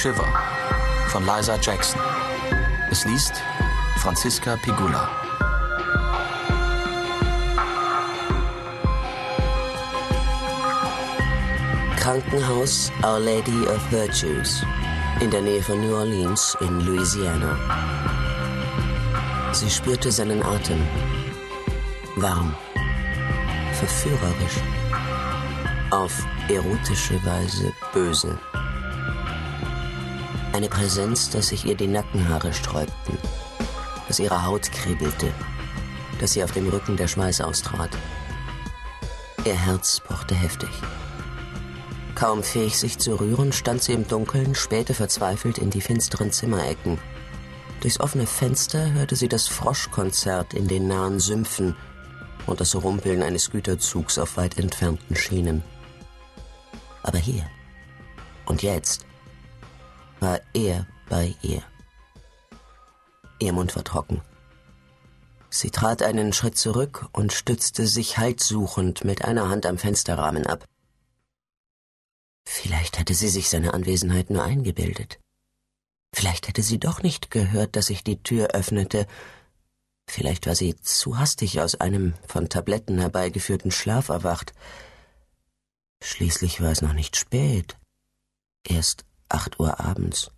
Shiver von Liza Jackson. Es liest Franziska Pigula. Krankenhaus Our Lady of Virtues in der Nähe von New Orleans in Louisiana. Sie spürte seinen Atem. Warm, verführerisch, auf erotische Weise böse. Eine Präsenz, dass sich ihr die Nackenhaare sträubten, dass ihre Haut kribbelte, dass sie auf dem Rücken der Schweiß austrat. Ihr Herz pochte heftig. Kaum fähig, sich zu rühren, stand sie im Dunkeln, spähte verzweifelt in die finsteren Zimmerecken. Durchs offene Fenster hörte sie das Froschkonzert in den nahen Sümpfen und das Rumpeln eines Güterzugs auf weit entfernten Schienen. Aber hier und jetzt war er bei ihr. Ihr Mund war trocken. Sie trat einen Schritt zurück und stützte sich haltsuchend mit einer Hand am Fensterrahmen ab. Vielleicht hatte sie sich seine Anwesenheit nur eingebildet. Vielleicht hätte sie doch nicht gehört, dass sich die Tür öffnete. Vielleicht war sie zu hastig aus einem von Tabletten herbeigeführten Schlaf erwacht. Schließlich war es noch nicht spät. Erst acht Uhr abends.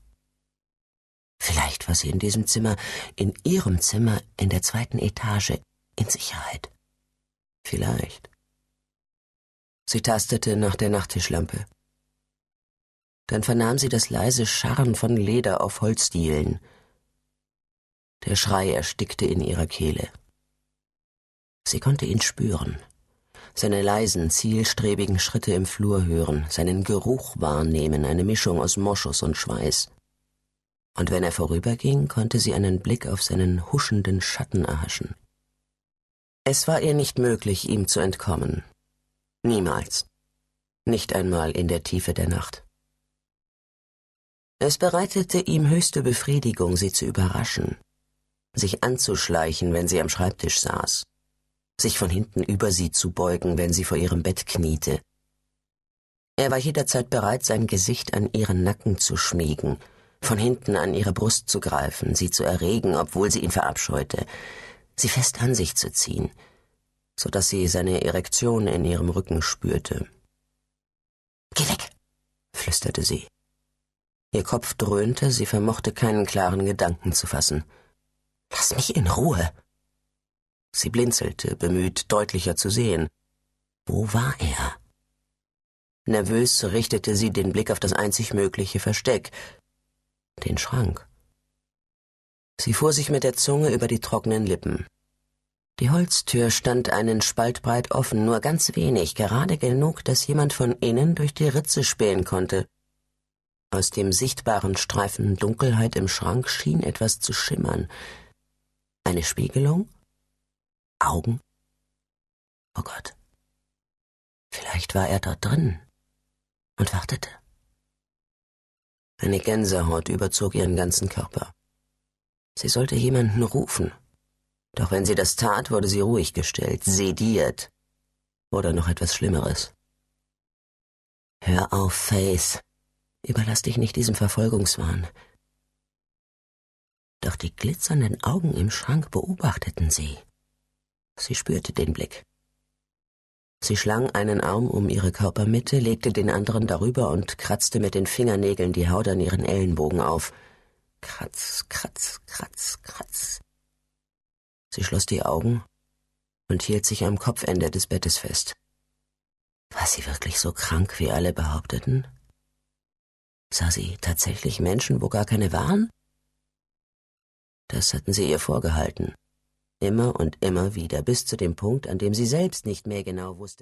Vielleicht war sie in diesem Zimmer, in ihrem Zimmer in der zweiten Etage, in Sicherheit. Vielleicht. Sie tastete nach der Nachttischlampe. Dann vernahm sie das leise Scharren von Leder auf Holzdielen. Der Schrei erstickte in ihrer Kehle. Sie konnte ihn spüren, seine leisen, zielstrebigen Schritte im Flur hören, seinen Geruch wahrnehmen, eine Mischung aus Moschus und Schweiß. Und wenn er vorüberging, konnte sie einen Blick auf seinen huschenden Schatten erhaschen. Es war ihr nicht möglich, ihm zu entkommen. Niemals. Nicht einmal in der Tiefe der Nacht. Es bereitete ihm höchste Befriedigung, sie zu überraschen, sich anzuschleichen, wenn sie am Schreibtisch saß, sich von hinten über sie zu beugen, wenn sie vor ihrem Bett kniete. Er war jederzeit bereit, sein Gesicht an ihren Nacken zu schmiegen, von hinten an ihre Brust zu greifen, sie zu erregen, obwohl sie ihn verabscheute, sie fest an sich zu ziehen, so dass sie seine Erektion in ihrem Rücken spürte. Geh weg, flüsterte sie. Ihr Kopf dröhnte, sie vermochte keinen klaren Gedanken zu fassen. Lass mich in Ruhe. Sie blinzelte, bemüht, deutlicher zu sehen. Wo war er? Nervös richtete sie den Blick auf das einzig mögliche Versteck, den Schrank. Sie fuhr sich mit der Zunge über die trockenen Lippen. Die Holztür stand einen Spalt breit offen, nur ganz wenig, gerade genug, dass jemand von innen durch die Ritze spähen konnte. Aus dem sichtbaren Streifen Dunkelheit im Schrank schien etwas zu schimmern. Eine Spiegelung? Augen? Oh Gott. Vielleicht war er dort drin und wartete. Eine Gänsehaut überzog ihren ganzen Körper. Sie sollte jemanden rufen. Doch wenn sie das tat, wurde sie ruhig gestellt, sediert. Oder noch etwas Schlimmeres. Hör auf, Faith, Überlass dich nicht diesem Verfolgungswahn. Doch die glitzernden Augen im Schrank beobachteten sie. Sie spürte den Blick. Sie schlang einen Arm um ihre Körpermitte, legte den anderen darüber und kratzte mit den Fingernägeln die Haut an ihren Ellenbogen auf. Kratz, kratz, kratz, kratz. Sie schloss die Augen und hielt sich am Kopfende des Bettes fest. War sie wirklich so krank, wie alle behaupteten? Sah sie tatsächlich Menschen, wo gar keine waren? Das hatten sie ihr vorgehalten. Immer und immer wieder, bis zu dem Punkt, an dem sie selbst nicht mehr genau wusste.